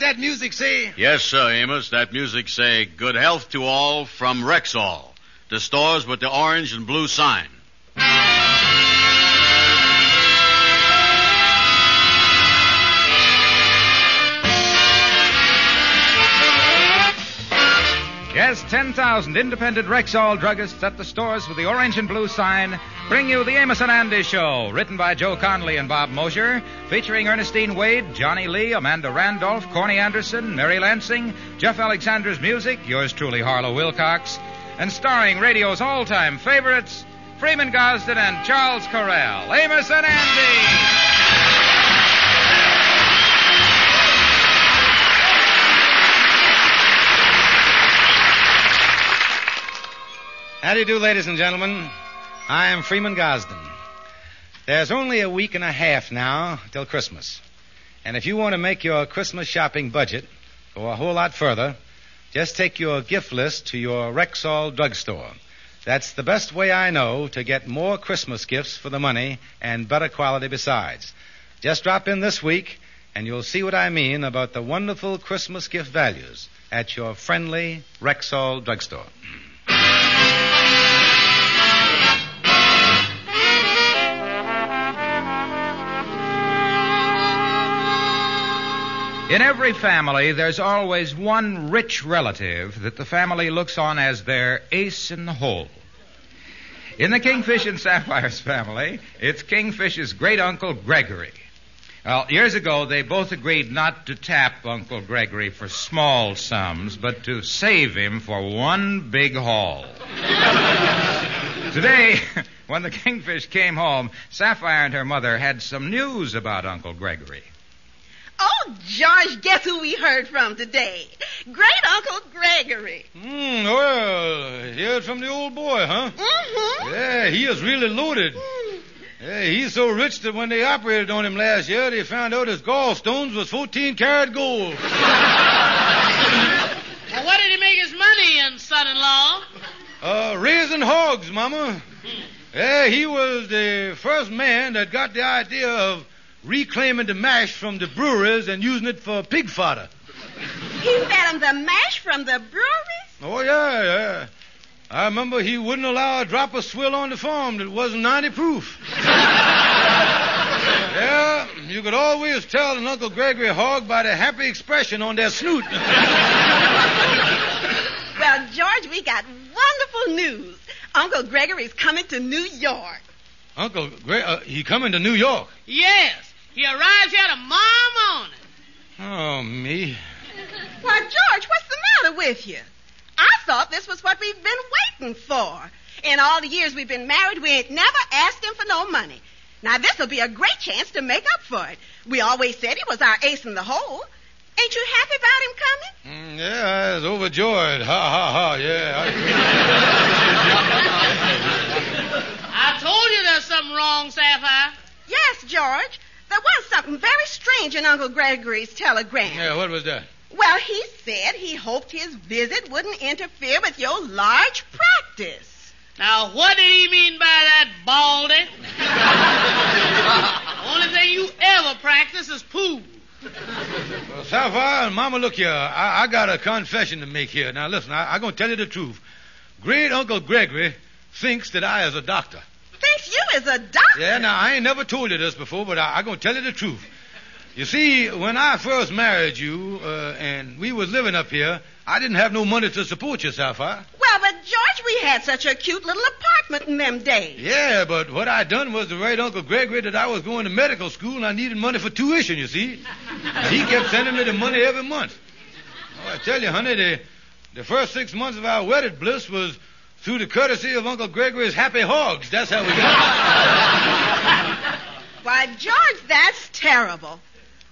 that music say? Yes, sir, Amos. That music say, good health to all from Rexall. The stores with the orange and blue sign. Yes, 10,000 independent Rexall druggists at the stores with the orange and blue sign bring you the Amos and Andy Show, written by Joe Connelly and Bob Mosher, featuring Ernestine Wade, Johnny Lee, Amanda Randolph, Corny Anderson, Mary Lansing, Jeff Alexander's music, yours truly, Harlow Wilcox, and starring radio's all-time favorites, Freeman Gosden and Charles Correll. Amos and Andy! How do you do, ladies and gentlemen? I am Freeman Gosden. There's only a week and a half now till Christmas. And if you want to make your Christmas shopping budget go a whole lot further, just take your gift list to your Rexall drugstore. That's the best way I know to get more Christmas gifts for the money and better quality besides. Just drop in this week and you'll see what I mean about the wonderful Christmas gift values at your friendly Rexall drugstore. In every family, there's always one rich relative that the family looks on as their ace in the hole. In the Kingfish and Sapphires family, it's Kingfish's great uncle Gregory. Well, years ago, they both agreed not to tap Uncle Gregory for small sums, but to save him for one big haul. Today, when the Kingfish came home, Sapphire and her mother had some news about Uncle Gregory. Oh, George, guess who we heard from today? Great Uncle Gregory. Hmm, well, heard from the old boy, huh? Mm-hmm. Yeah, he is really loaded. Yeah, he's so rich that when they operated on him last year, they found out his gallstones was 14 karat gold. Well, what did he make his money in, son-in-law? Uh, raising hogs, Mama. Yeah, he was the first man that got the idea of reclaiming the mash from the breweries and using it for pig fodder. He fed him the mash from the breweries? Oh, yeah, yeah. I remember he wouldn't allow a drop of swill on the farm that wasn't 90 proof. yeah, you could always tell an Uncle Gregory hog by the happy expression on their snoot. Well, George, we got wonderful news. Uncle Gregory's coming to New York. Uncle Greg, uh, he coming to New York. Yes. He arrives here tomorrow morning. Oh, me. Why, George, what's the matter with you? I thought this was what we've been waiting for. In all the years we've been married, we ain't never asked him for no money. Now, this'll be a great chance to make up for it. We always said he was our ace in the hole. Ain't you happy about him coming? Mm, yeah, I was overjoyed. Ha, ha, ha, yeah. I told you there's something wrong, Sapphire. Yes, George. There was something very strange in Uncle Gregory's telegram. yeah, what was that? Well, he said he hoped his visit wouldn't interfere with your large practice. Now, what did he mean by that, Baldy? The only thing you ever practice is poo. Well, Sapphire and Mama, look here. I, I got a confession to make here. Now, listen, I, I'm going to tell you the truth. Great Uncle Gregory thinks that I is a doctor. Thinks you is a doctor. Yeah, now, I ain't never told you this before, but I, I'm going to tell you the truth. You see, when I first married you, uh, and we was living up here, I didn't have no money to support you, Sapphire. Well, but George, we had such a cute little apartment in them days. Yeah, but what I done was to write Uncle Gregory that I was going to medical school and I needed money for tuition, you see. And he kept sending me the money every month. Oh, I tell you, honey, the, the first six months of our wedded bliss was through the courtesy of Uncle Gregory's happy hogs. That's how we got it. Why, George, that's terrible.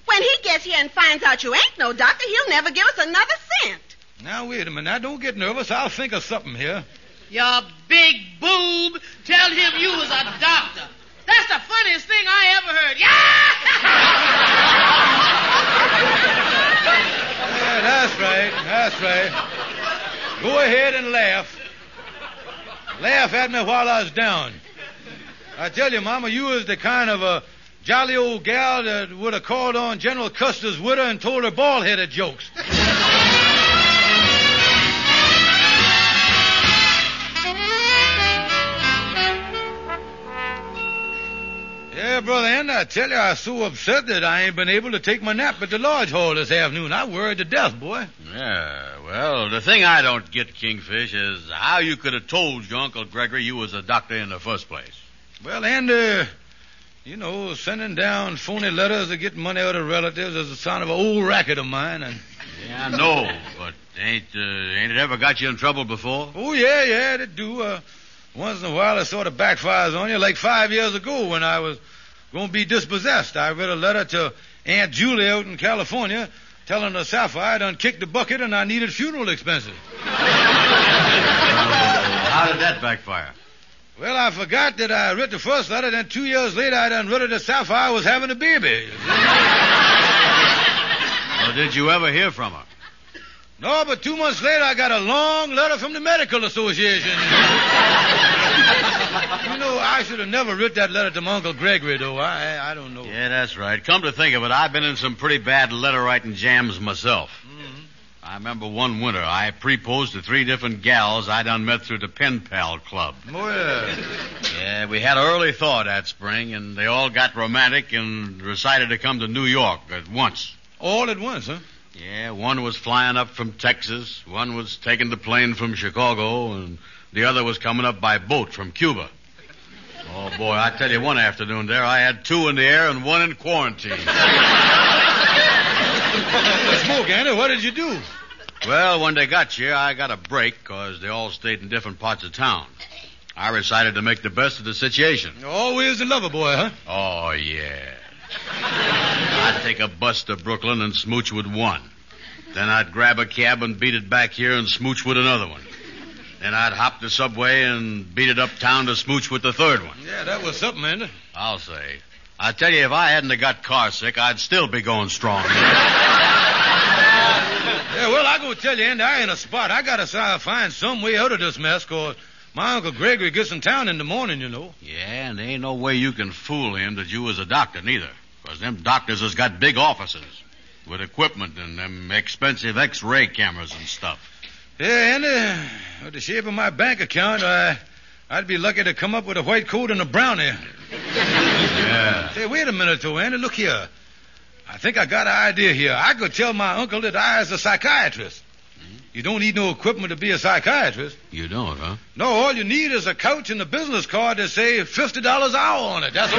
When he gets here and finds out you ain't no doctor, he'll never give us another cent. Now, wait a minute. Now, don't get nervous. I'll think of something here. You big boob. Tell him you was a doctor. That's the funniest thing I ever heard. Yeah! Yeah, that's right. That's right. Go ahead and laugh. Laugh at me while I was down. I tell you, Mama, you was the kind of a jolly old gal that would have called on General Custer's widow and told her bald-headed jokes. Yeah, Brother Andy, I tell you, I was so upset that I ain't been able to take my nap at the lodge hall this afternoon. I worried to death, boy. Yeah, well, the thing I don't get, Kingfish, is how you could have told your Uncle Gregory you was a doctor in the first place. Well, Andy, you know, sending down phony letters to get money out of relatives is a sign of an old racket of mine, and Yeah, I know, but ain't uh, ain't it ever got you in trouble before? Oh, yeah, yeah, it do. Uh, once in a while, it sort of backfires on you. Like five years ago when I was going to be dispossessed, I read a letter to Aunt Julie out in California telling her Sapphire I done kicked the bucket and I needed funeral expenses. How did that backfire? Well, I forgot that I wrote the first letter, then two years later I done read it that Sapphire was having a baby. Well, did you ever hear from her? No, but two months later I got a long letter from the Medical Association. you know, I should have never writ that letter to my Uncle Gregory, though. I, I don't know. Yeah, that's right. Come to think of it, I've been in some pretty bad letter writing jams myself. Mm-hmm. I remember one winter I proposed to three different gals I done met through the Pen Pal Club. Oh, yeah. Yeah, we had an early thaw that spring, and they all got romantic and decided to come to New York at once. All at once, huh? Yeah, one was flying up from Texas, one was taking the plane from Chicago, and the other was coming up by boat from Cuba. Oh, boy, I tell you, one afternoon there, I had two in the air and one in quarantine. Smoke, Andy, what did you do? Well, when they got here, I got a break because they all stayed in different parts of town. I decided to make the best of the situation. Always a lover boy, huh? Oh, yeah. I'd take a bus to Brooklyn and smooch with one. Then I'd grab a cab and beat it back here and smooch with another one. Then I'd hop the subway and beat it uptown to smooch with the third one. Yeah, that was something, Andy. I'll say. I tell you, if I hadn't have got car sick, I'd still be going strong. Yeah, well, I go tell you, Andy, I ain't a spot. I gotta uh, find some way out of this mess, cause my Uncle Gregory gets in town in the morning, you know. Yeah, and there ain't no way you can fool him that you was a doctor, neither. Because them doctors has got big offices with equipment and them expensive x-ray cameras and stuff. Yeah, Andy, with the shape of my bank account, I, I'd be lucky to come up with a white coat and a brownie. Yeah. Say, wait a minute, though, Andy. Look here. I think I got an idea here. I could tell my uncle that I is a psychiatrist. You don't need no equipment to be a psychiatrist. You don't, huh? No, all you need is a couch and a business card that say fifty dollars an hour on it. That's all.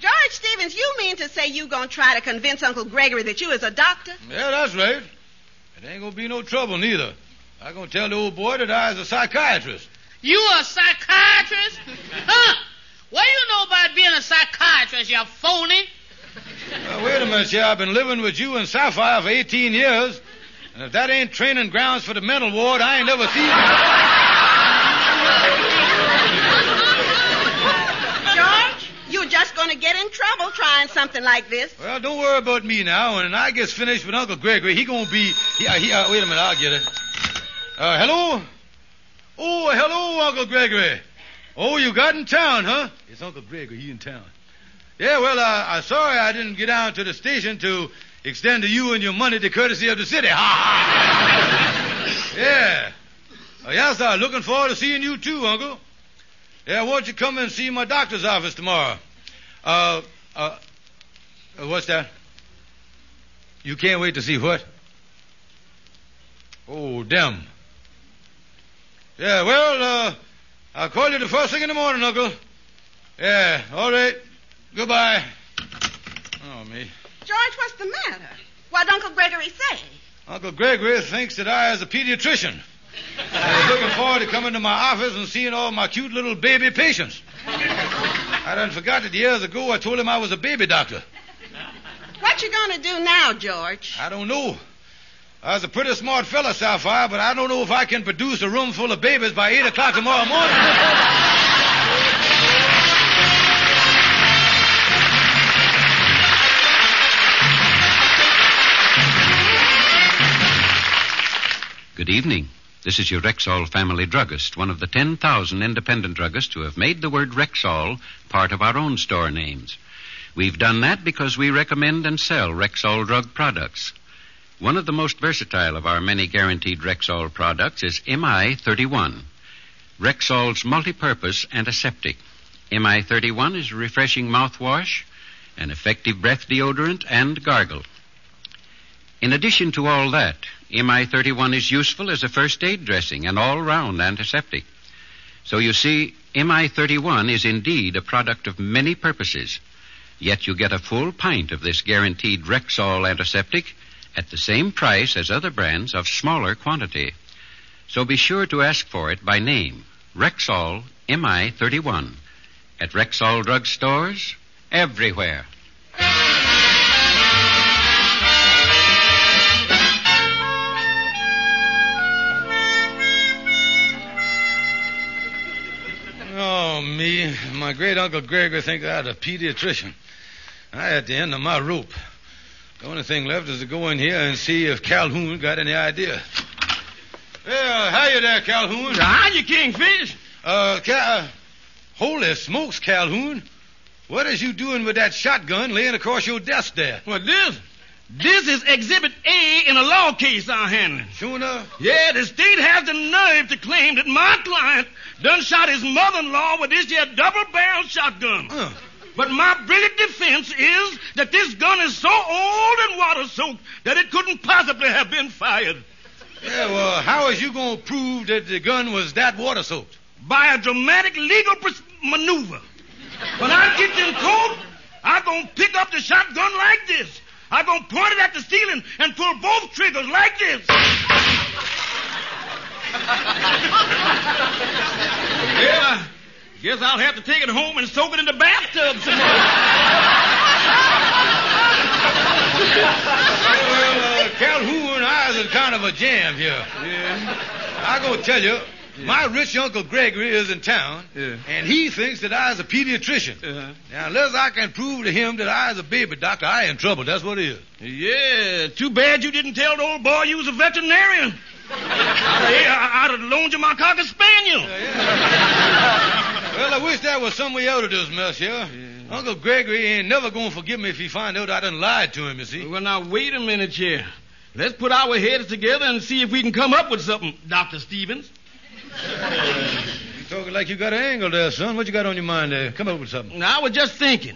George Stevens, you mean to say you gonna try to convince Uncle Gregory that you is a doctor? Yeah, that's right. It ain't gonna be no trouble neither. I gonna tell the old boy that I is a psychiatrist. You a psychiatrist? Huh? What do you know about being a psychiatrist, you phony? Now, wait a minute, yeah. I've been living with you and Sapphire for 18 years. And if that ain't training grounds for the mental ward, I ain't never seen it. George, you're just gonna get in trouble trying something like this. Well, don't worry about me now. And when I gets finished with Uncle Gregory, he gonna be. He, uh, he, uh, wait a minute, I'll get it. Uh, hello? Oh, hello, Uncle Gregory. Oh, you got in town, huh? It's Uncle Gregory. He in town. Yeah, well, uh, I'm sorry I didn't get down to the station to extend to you and your money the courtesy of the city. Ha ha! yeah. Uh, yes, sir. Looking forward to seeing you too, Uncle. Yeah, won't you come and see my doctor's office tomorrow? Uh, uh, uh, what's that? You can't wait to see what? Oh, them. Yeah, well, uh, I'll call you the first thing in the morning, Uncle. Yeah, all right. Goodbye. Oh, me. George, what's the matter? What'd Uncle Gregory say? Uncle Gregory thinks that I is a pediatrician. I was looking forward to coming to my office and seeing all my cute little baby patients. I done forgot that years ago I told him I was a baby doctor. What you gonna do now, George? I don't know. I was a pretty smart fella, Sapphire, but I don't know if I can produce a room full of babies by 8 o'clock tomorrow morning. Good evening. This is your Rexall family druggist, one of the 10,000 independent druggists who have made the word Rexall part of our own store names. We've done that because we recommend and sell Rexall drug products. One of the most versatile of our many guaranteed Rexall products is MI31. Rexall's multi-purpose antiseptic. MI31 is a refreshing mouthwash, an effective breath deodorant, and gargle. In addition to all that, MI31 is useful as a first aid dressing and all-round antiseptic. So you see, MI31 is indeed a product of many purposes. Yet you get a full pint of this guaranteed Rexall antiseptic at the same price as other brands of smaller quantity. So be sure to ask for it by name, Rexall MI31, at Rexall drug stores everywhere. Oh, me. My great uncle Gregory thinks I had a pediatrician. I at the end of my rope. The only thing left is to go in here and see if Calhoun got any idea. Well, how you there, Calhoun? How you, Kingfish? Uh, Cal... Holy smokes, Calhoun. What is you doing with that shotgun laying across your desk there? What this? This is Exhibit A in a law case I'm handling. Sure enough? Yeah, the state has the nerve to claim that my client done shot his mother-in-law with this here double-barrel shotgun. Uh, But my brilliant defense is that this gun is so old and water-soaked that it couldn't possibly have been fired. yeah, well, how is you going to prove that the gun was that water soaked? by a dramatic legal pres- maneuver. When I get in court, I'm going to pick up the shotgun like this. I'm going to point it at the ceiling and pull both triggers like this. yeah, guess I'll have to take it home and soak it in the bathtub some more. Well, uh, Calhoun, I was in kind of a jam here. Yeah. I go tell you, my rich uncle Gregory is in town, Yeah. and he thinks that I is a pediatrician. Uh-huh. Now, unless I can prove to him that I is a baby doctor, I in trouble. That's what it is. Yeah, too bad you didn't tell the old boy you was a veterinarian. I'd, I'd have loaned you my cocker spaniel. Well, I wish there was some way out of this mess here. Uncle Gregory ain't never going to forgive me if he find out I done lied to him, you see. Well, now, wait a minute here. Let's put our heads together and see if we can come up with something, Dr. Stevens. You talking like you got an angle there, son. What you got on your mind there? Come up with something. Now, I was just thinking.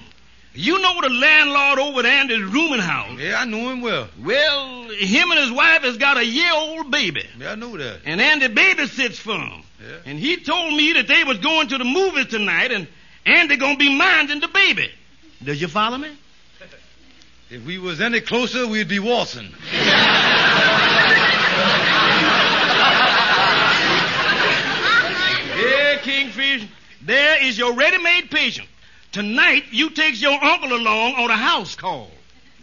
You know the landlord over at Andy's rooming house? Yeah, I know him well. Well, him and his wife has got a year-old baby. Yeah, I know that. And Andy babysits for him. Yeah. And he told me that they was going to the movies tonight and Andy gonna be minding the baby. Does you follow me? If we was any closer, we'd be waltzing. Yeah, Kingfish. There is your ready-made patient. Tonight, you takes your uncle along on a house call.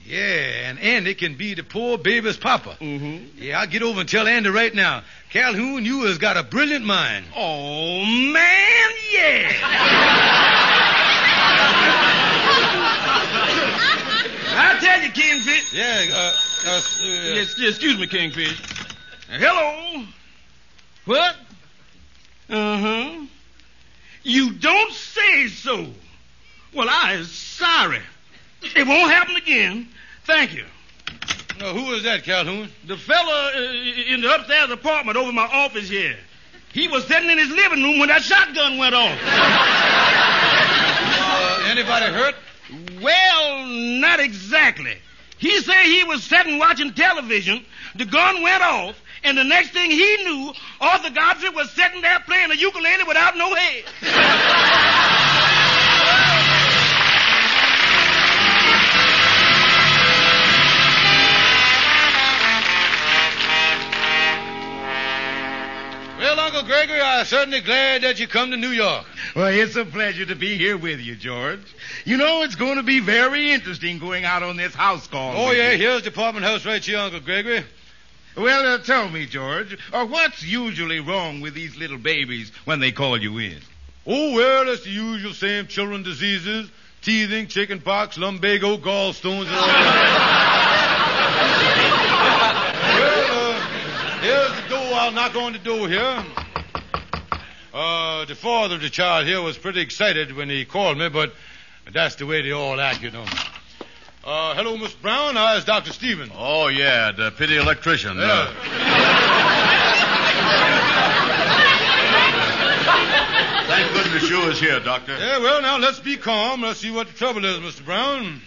Yeah, and Andy can be the poor baby's papa. Mm-hmm. Yeah, I'll get over and tell Andy right now. Calhoun, you has got a brilliant mind. Oh, man, yeah. I tell you, Kingfish. Yeah, uh, uh, uh Yes, excuse me, Kingfish. Hello. What? Uh huh. You don't say so. Well, I is sorry. It won't happen again. Thank you. Who was that, Calhoun? The fella uh, in the upstairs apartment over my office here. He was sitting in his living room when that shotgun went off. Uh, anybody hurt? Well, not exactly. He said he was sitting watching television. The gun went off, and the next thing he knew, Arthur Godfrey was sitting there playing a ukulele without no head. Well, Uncle Gregory, I'm certainly glad that you come to New York. Well, it's a pleasure to be here with you, George. You know, it's going to be very interesting going out on this house call. Oh, yeah, you. here's the apartment house right here, Uncle Gregory. Well, uh, tell me, George, uh, what's usually wrong with these little babies when they call you in? Oh, well, it's the usual same children diseases. Teething, chicken pox, lumbago, gallstones, and all that. well, uh, here's the door I'll knock on the door here. Uh, the father of the child here was pretty excited when he called me, but that's the way they all act, you know. Uh, hello, Miss Brown. Hi, it's Dr. Stevens. Oh, yeah, the pity electrician. Uh, Thank goodness you is here, Doctor. Yeah, well, now let's be calm. Let's see what the trouble is, Mr. Brown.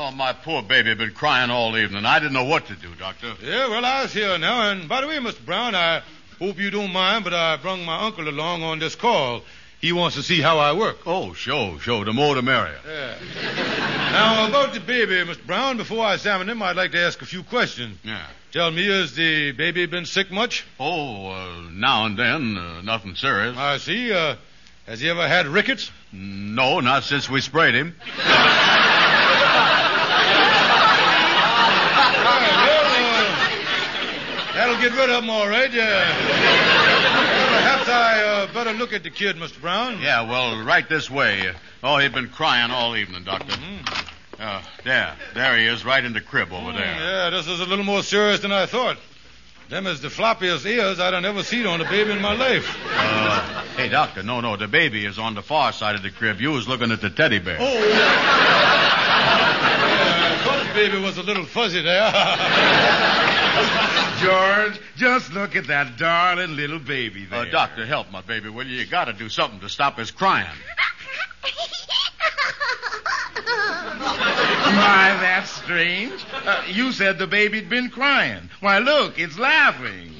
Oh, my poor baby has been crying all evening. I didn't know what to do, Doctor. Yeah, well, I was here now. And by the way, Mr. Brown, I hope you don't mind, but I brung my uncle along on this call. He wants to see how I work. Oh, sure, sure. The more the merrier. Yeah. now, about the baby, Mr. Brown, before I examine him, I'd like to ask a few questions. Yeah. Tell me, has the baby been sick much? Oh, uh, now and then. Uh, nothing serious. I see. Uh, has he ever had rickets? No, not since we sprayed him. That'll get rid of him, all right. Uh, perhaps I uh, better look at the kid, Mr. Brown. Yeah, well, right this way. Oh, he's been crying all evening, Doctor. Mm-hmm. Uh, there. There he is, right in the crib over there. Yeah, this is a little more serious than I thought. Them is the floppiest ears I'd ever seen on a baby in my life. Uh, hey, Doctor, no, no, the baby is on the far side of the crib. You was looking at the teddy bear. Oh, yeah, I thought the baby was a little fuzzy there. George, just look at that darling little baby there. Uh, doctor, help my baby, will you? You gotta do something to stop his crying. Why, that's strange. Uh, you said the baby'd been crying. Why, look, it's laughing.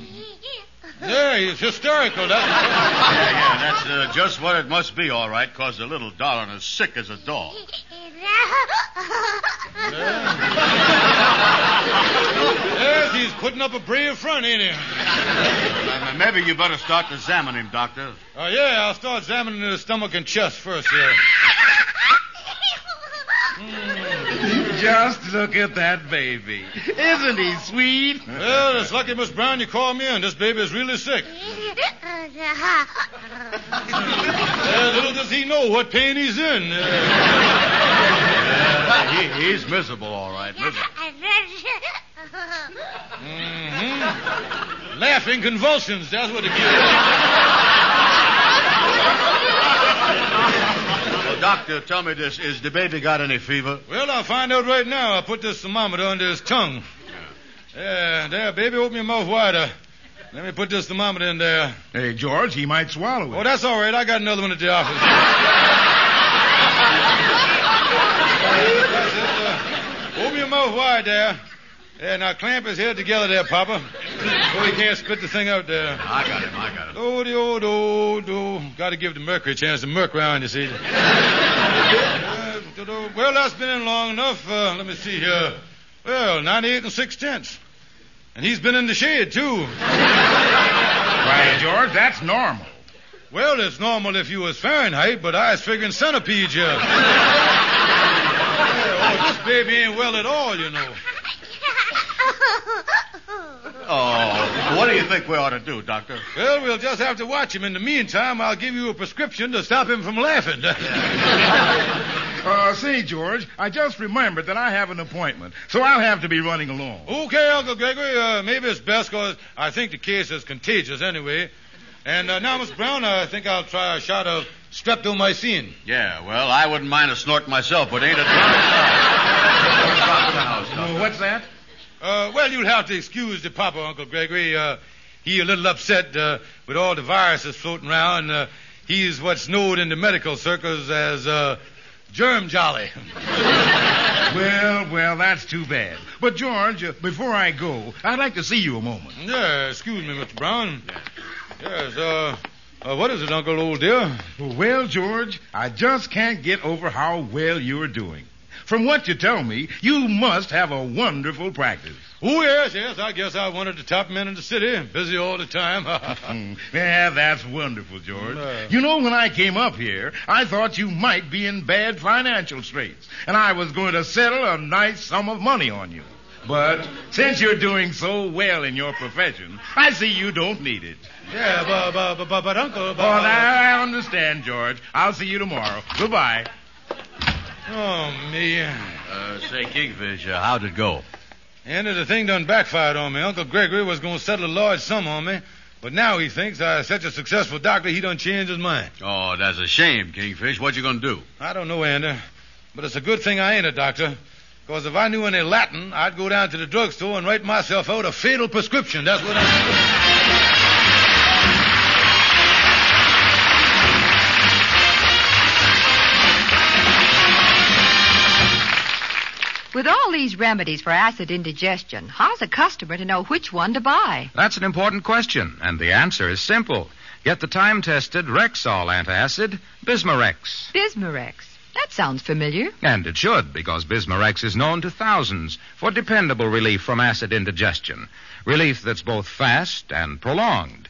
yeah, he's hysterical. That's... Yeah, yeah, that's uh, just what it must be, all right, 'cause the little darling is sick as a dog. Yes, he's putting up a brave front, ain't he? Uh, maybe you better start to examine him, Doctor. Oh, yeah, I'll start examining his stomach and chest first here. Just look at that baby. Isn't he sweet? Well, it's lucky, Miss Brown, you called me in. This baby is really sick. Uh, little does he know what pain he's in. Uh, he, he's miserable, all right. Miserable. mhm. Laughing convulsions, that's what it gives. Well, doctor, tell me this. Is the baby got any fever? Well, I'll find out right now. I'll put this thermometer under his tongue. Yeah, there, baby, open your mouth wider. Let me put this thermometer in there. Hey, George, he might swallow it. Oh, that's all right. I got another one at the office. That's it, open wide there. Yeah, now clamp his head together there, Papa. So he can't spit the thing out there. I got him, I got him. Oh, do, oh, do, do. Got to give the mercury a chance to murk around, you see. Uh, well, that's been in long enough. Uh, let me see here. Well, 98 and 6 tenths. And he's been in the shade, too. Why, George, that's normal. Well, it's normal if you was Fahrenheit, but I was figuring centipede. Yeah, this baby ain't well at all, you know. Oh, what do you think we ought to do, Doctor? Well, we'll just have to watch him. In the meantime, I'll give you a prescription to stop him from laughing. Uh, say, George, I just remembered that I have an appointment, so I'll have to be running along. okay, Uncle Gregory, uh, maybe it's best because I think the case is contagious anyway. And uh, now, Miss Brown, I think I'll try a shot of streptomycin. Yeah, well, I wouldn't mind a snort myself, but ain't it? What's that? Uh, well, you'll have to excuse the papa, Uncle Gregory. Uh, he a little upset uh, with all the viruses floating around. Uh, he's what's known in the medical circles as uh, germ jolly. Well, well, that's too bad. But, George, uh, before I go, I'd like to see you a moment. yeah, excuse me, Mr. Brown. Yes, uh, uh, what is it, Uncle Old Dear? Well, George, I just can't get over how well you're doing. From what you tell me, you must have a wonderful practice. Oh, yes, yes. I guess I'm one of the top men in the city. Busy all the time. Hmm. Yeah, that's wonderful, George. You know, when I came up here, I thought you might be in bad financial straits, and I was going to settle a nice sum of money on you. But since you're doing so well in your profession, I see you don't need it. yeah, but, but, but, but, Uncle. But, Oh, I understand, George. I'll see you tomorrow. Goodbye. Oh, me. Uh, say, Kingfish, uh, how'd it go? And the thing done backfired on me. Uncle Gregory was going to settle a large sum on me, but now he thinks I'm such a successful doctor he done changed his mind. Oh, that's a shame, Kingfish. What you gonna do? I don't know, Ander, but it's a good thing I ain't a doctor. Because if I knew any Latin, I'd go down to the drugstore and write myself out a fatal prescription. That's what I'm. With all these remedies for acid indigestion, how's a customer to know which one to buy? That's an important question, and the answer is simple. Get the time tested Rexall antacid, Bismarex. Bismarex. That sounds familiar. And it should, because Bismarex is known to thousands for dependable relief from acid indigestion. Relief that's both fast and prolonged.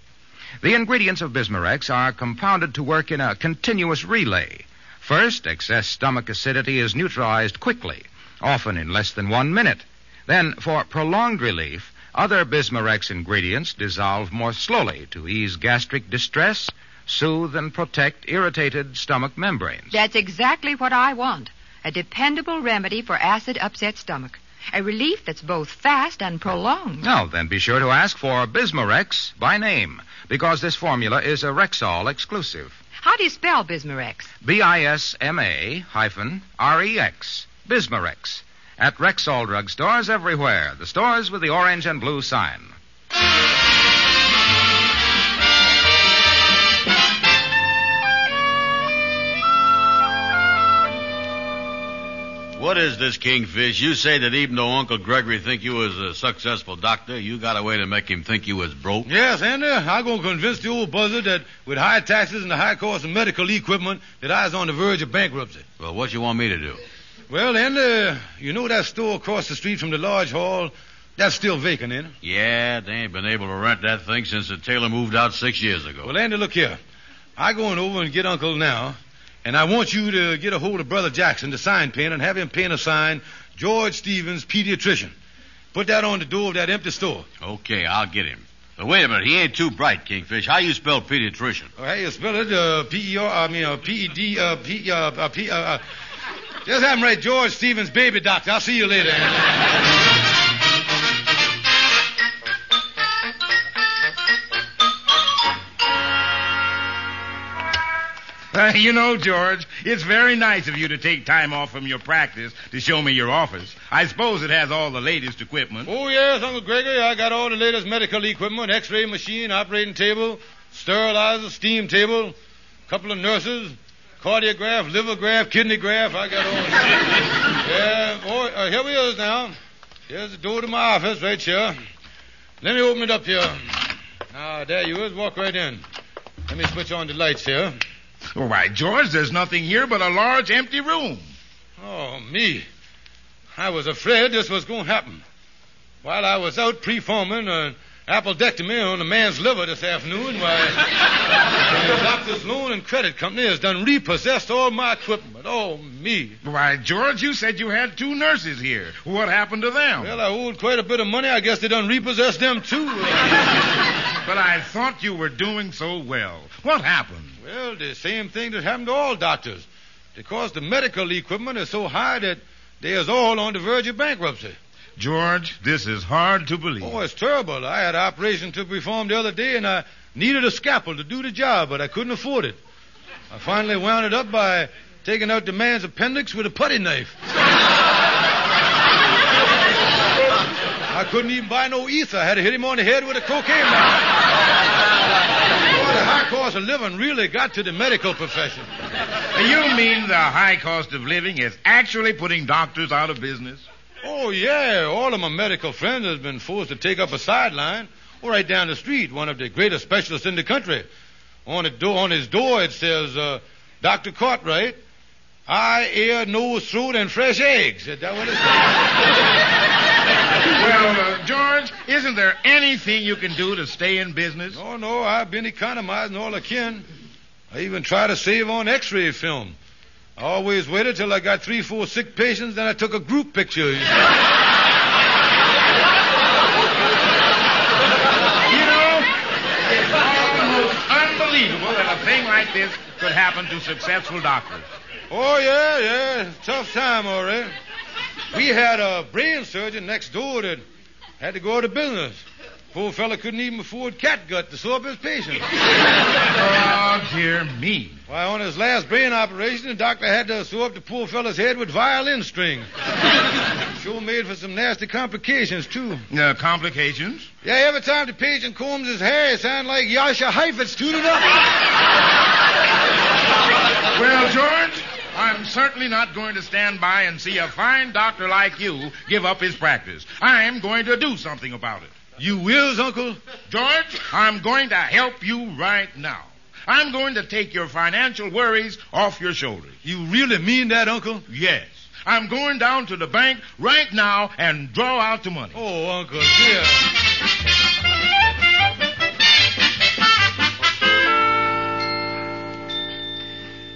The ingredients of Bismarex are compounded to work in a continuous relay. First, excess stomach acidity is neutralized quickly, often in less than one minute. Then, for prolonged relief, other Bismarex ingredients dissolve more slowly to ease gastric distress, soothe and protect irritated stomach membranes. That's exactly what I want. A dependable remedy for acid upset stomach. A relief that's both fast and prolonged. Now, then be sure to ask for Bismarex by name, because this formula is a Rexall exclusive. How do you spell Bismarex? B I S M A hyphen R E X. Bismarex. At Rexall drugstores everywhere. The stores with the orange and blue sign. What is this, Kingfish? You say that even though Uncle Gregory think you was a successful doctor, you got a way to make him think you was broke? Yes, Ander, uh, I'm going to convince the old buzzard that with high taxes and the high cost of medical equipment, that I was on the verge of bankruptcy. Well, what you want me to do? Well, Ander, you know that store across the street from the large hall? That's still vacant, ain't it? Yeah, they ain't been able to rent that thing since the tailor moved out six years ago. Well, Andy, look here. I going over and get Uncle now, and I want you to get a hold of Brother Jackson, the sign painter, and have him paint a sign, George Stevens, pediatrician. Put that on the door of that empty store. Okay, I'll get him. But wait a minute, he ain't too bright, Kingfish. How you spell pediatrician? Oh, how you spell it? Uh, P-E-R, I mean, uh, P-E-D, uh, P, uh, uh, P, uh, uh, just have him write George Stevens, baby doctor. I'll see you later. Uh, you know, George, it's very nice of you to take time off from your practice to show me your office. I suppose it has all the latest equipment. Oh, yes, Uncle Gregory. I got all the latest medical equipment, x-ray machine, operating table, sterilizer, steam table, couple of nurses, cardiograph, liver graph, kidney graph. I got all Yeah, boy, uh, here we is now. Here's the door to my office right here. Let me open it up here. Ah, there you is. Walk right in. Let me switch on the lights here. Why, George, there's nothing here but a large empty room. Oh, me. I was afraid this was going to happen. While I was out preforming an appendectomy on a man's liver this afternoon, why, the Doctors Loan and Credit Company has done repossessed all my equipment. Oh, me. Why, George, you said you had two nurses here. What happened to them? Well, I owed quite a bit of money. I guess they done repossessed them, too. but I thought you were doing so well. What happened? Well, the same thing that happened to all doctors. Because the medical equipment is so high that they is all on the verge of bankruptcy. George, this is hard to believe. Oh, it's terrible. I had an operation to perform the other day, and I needed a scalpel to do the job, but I couldn't afford it. I finally wound it up by taking out the man's appendix with a putty knife. I couldn't even buy no ether. I had to hit him on the head with a cocaine knife. Boy, the high cost of living really got to the medical profession. You mean the high cost of living is actually putting doctors out of business? Oh, yeah. All of my medical friends has been forced to take up a sideline. Right down the street, one of the greatest specialists in the country. On, the door, on his door, it says, uh, Dr. Cartwright, eye, ear, nose, throat, and fresh eggs. Is that what it says? well, uh, George, isn't there anything you can do to stay in business? No, no. I've been economizing all I can. I even try to save on x-ray film. I always waited till I got three, four sick patients, then I took a group picture. You know, it's almost unbelievable that a thing like this could happen to successful doctors. Oh, yeah, yeah. Tough time, all right. We had a brain surgeon next door that had to go out of business. Poor fella couldn't even afford catgut to sew up his patient. Oh, dear me. Why, on his last brain operation, the doctor had to sew up the poor fella's head with violin strings. sure made for some nasty complications, too. Uh, complications? Yeah, every time the patient combs his hair, it sounds like Jascha Heifetz tuning up. Well, George, I'm certainly not going to stand by and see a fine doctor like you give up his practice. I'm going to do something about it. You wills, Uncle? George, I'm going to help you right now. I'm going to take your financial worries off your shoulders. You really mean that, Uncle? Yes. I'm going down to the bank right now and draw out the money. Oh, Uncle, dear.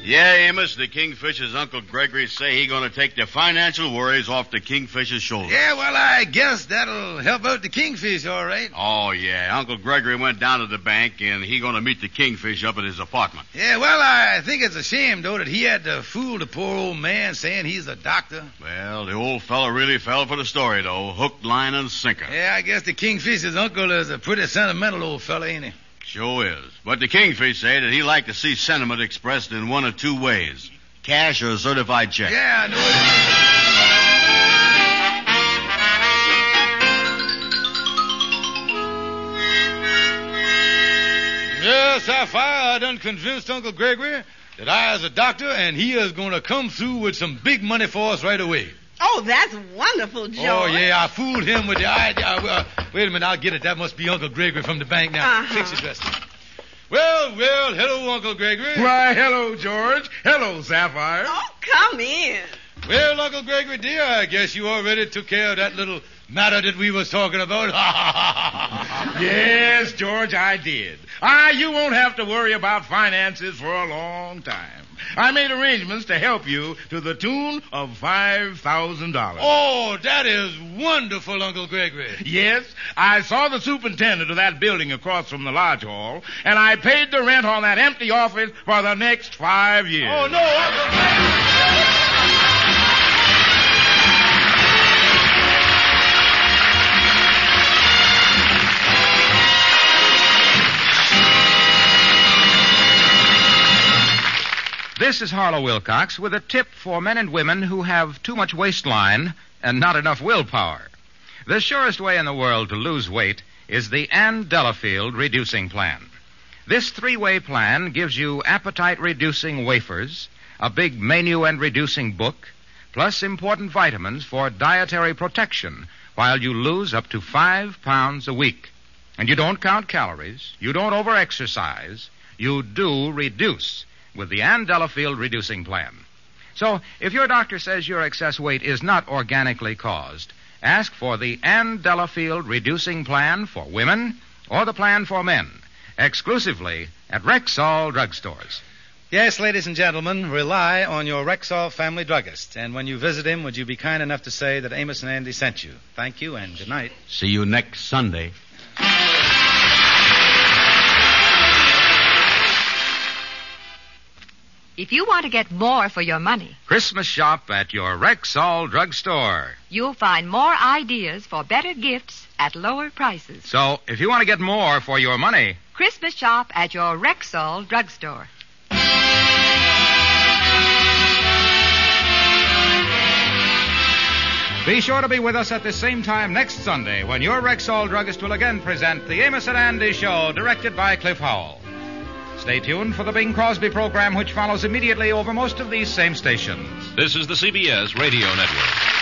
Yeah, Amos, the Kingfish's Uncle Gregory say he gonna take the financial worries off the Kingfish's shoulders. Yeah, well, I guess that'll help out the kingfish, all right. Oh, yeah. Uncle Gregory went down to the bank and he gonna meet the Kingfish up at his apartment. Yeah, well, I think it's a shame, though, that he had to fool the poor old man saying he's a doctor. Well, the old fella really fell for the story, though. Hook, line, and sinker. Yeah, I guess the kingfish's uncle is a pretty sentimental old fella, ain't he? Sure is. But the Kingfish say that he like to see sentiment expressed in one of two ways. Cash or a certified check. Yeah, I know it. Yes, Sapphire, I done convinced Uncle Gregory that I is a doctor and he is going to come through with some big money for us right away. Oh, that's wonderful, George. Oh, yeah, I fooled him with the idea. Uh, wait a minute, I'll get it. That must be Uncle Gregory from the bank now. Uh-huh. Fix it, Dusty. Well, well, hello, Uncle Gregory. Why, hello, George. Hello, Sapphire. Oh, come in. Well, Uncle Gregory, dear, I guess you already took care of that little matter that we was talking about. Yes, George, I did. Ah, you won't have to worry about finances for a long time. I made arrangements to help you to the tune of $5,000. oh, that is wonderful, Uncle Gregory. Yes, I saw the superintendent of that building across from the lodge hall, and I paid the rent on that empty office for the next five years. Oh, no, Uncle Gregory. This is Harlow Wilcox with a tip for men and women who have too much waistline and not enough willpower. The surest way in the world to lose weight is the Ann Delafield Reducing Plan. This three way plan gives you appetite reducing wafers, a big menu and reducing book, plus important vitamins for dietary protection while you lose up to five pounds a week. And you don't count calories, you don't overexercise, you do reduce with the Ann Delafield Reducing Plan. So, if your doctor says your excess weight is not organically caused, ask for the Ann Delafield Reducing Plan for women or the plan for men, exclusively at Rexall drugstores. Yes, ladies and gentlemen, rely on your Rexall family druggist. And when you visit him, would you be kind enough to say that Amos and Andy sent you? Thank you and good night. See you next Sunday. If you want to get more for your money, Christmas shop at your Rexall drugstore. you'll find more ideas for better gifts at lower prices. So, if you want to get more for your money, Christmas shop at your Rexall drugstore. Be sure to be with us at the same time next Sunday when your Rexall druggist will again present the Amos and Andy Show, directed by Cliff Howell. Stay tuned for the Bing Crosby program, which follows immediately over most of these same stations. This is the CBS Radio Network.